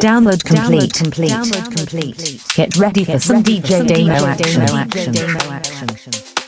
Download complete. complete. Download complete. Get ready for some DJ Demo action.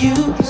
you.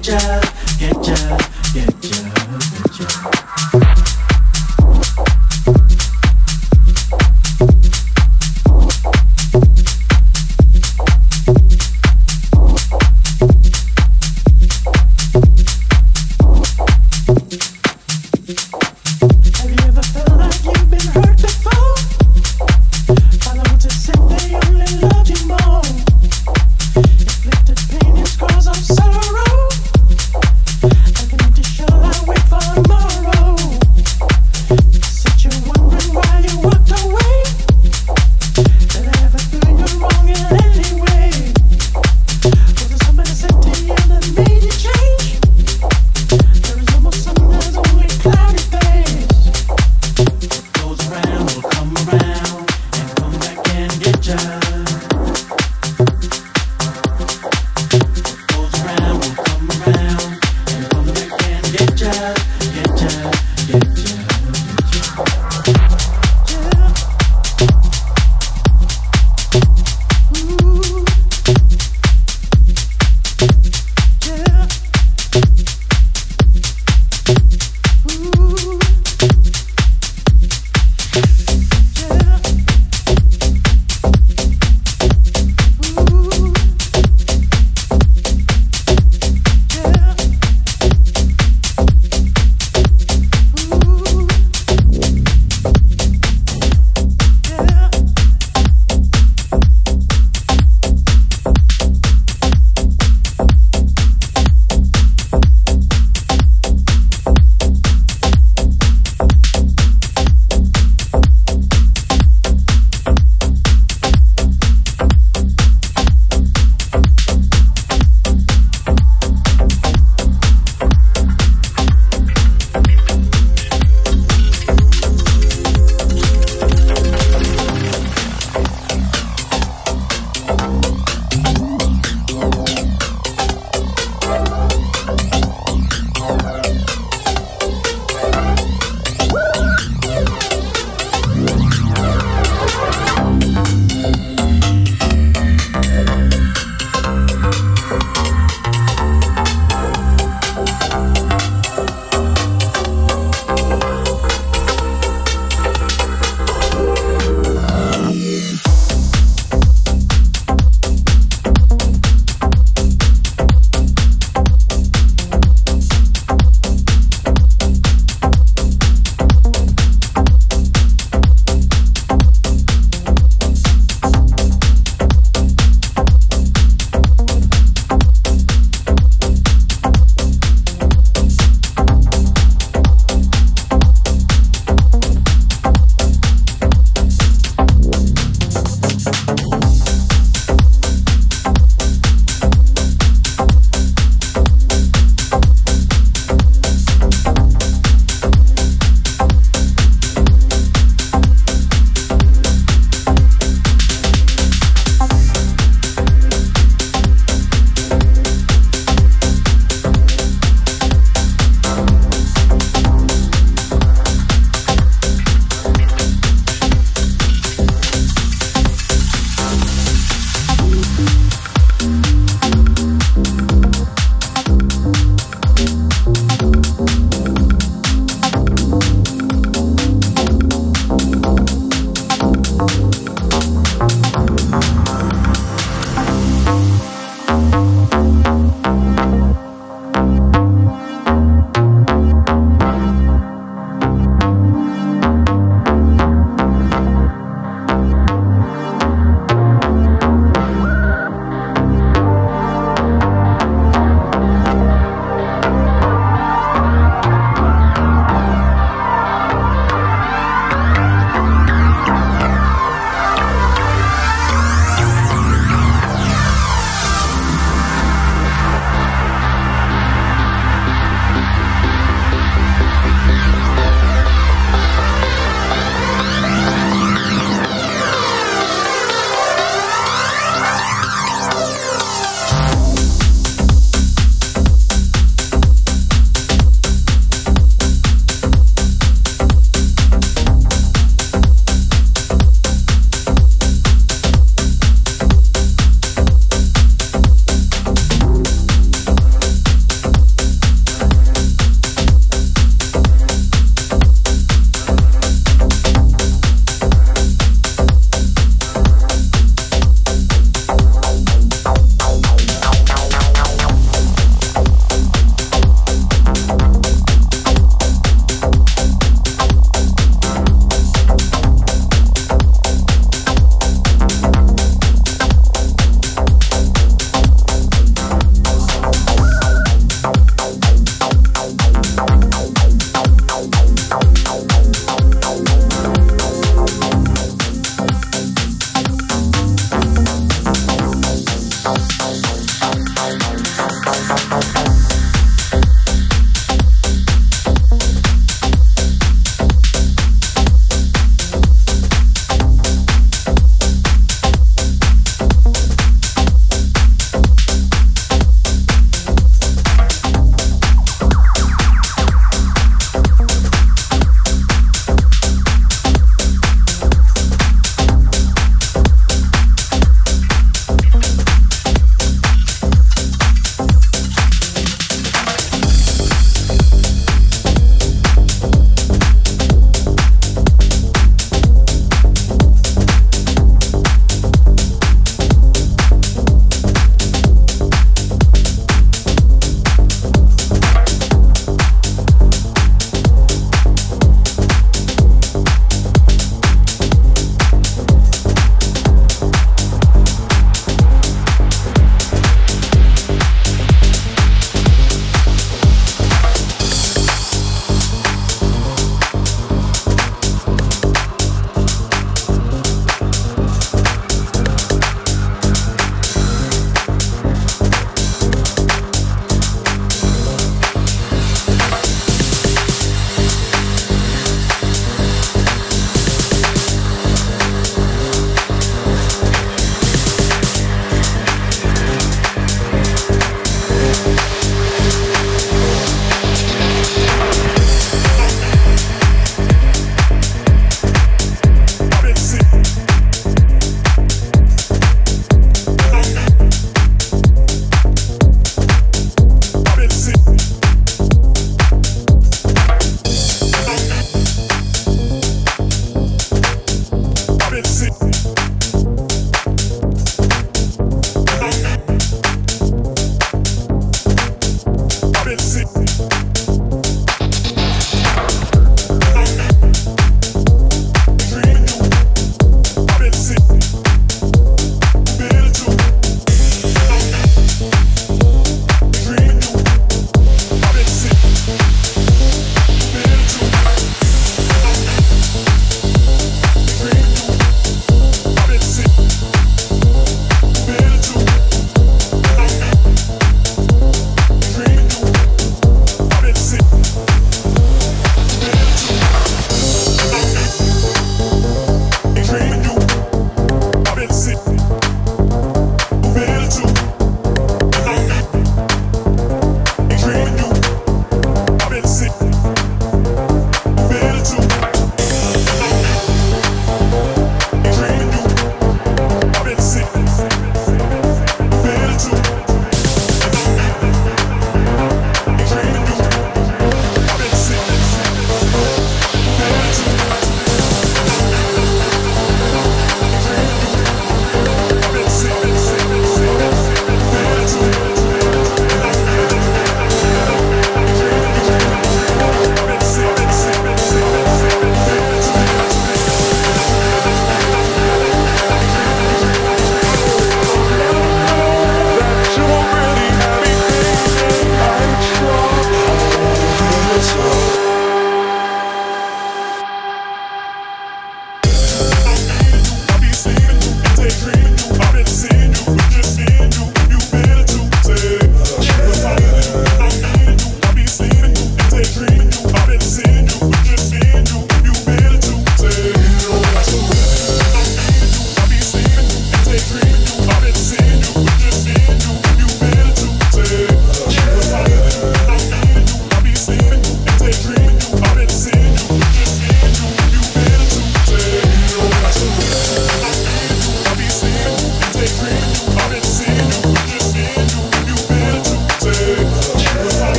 Getcha! Getcha!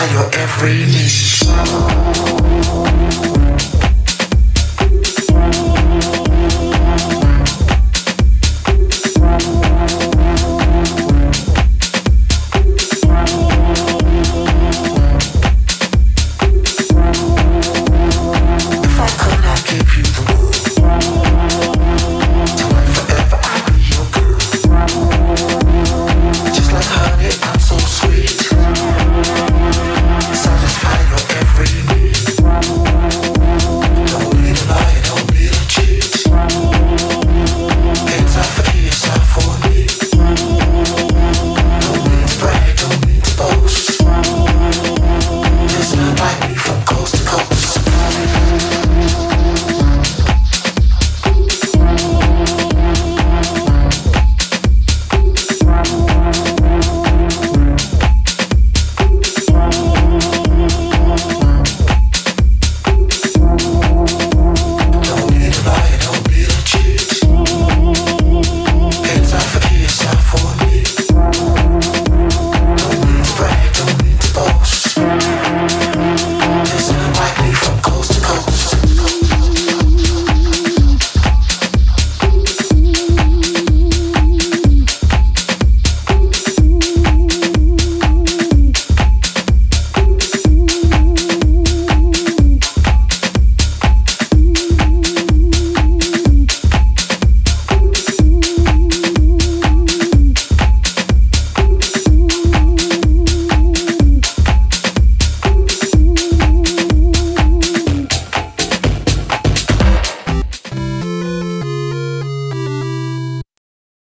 Satisfy your every need.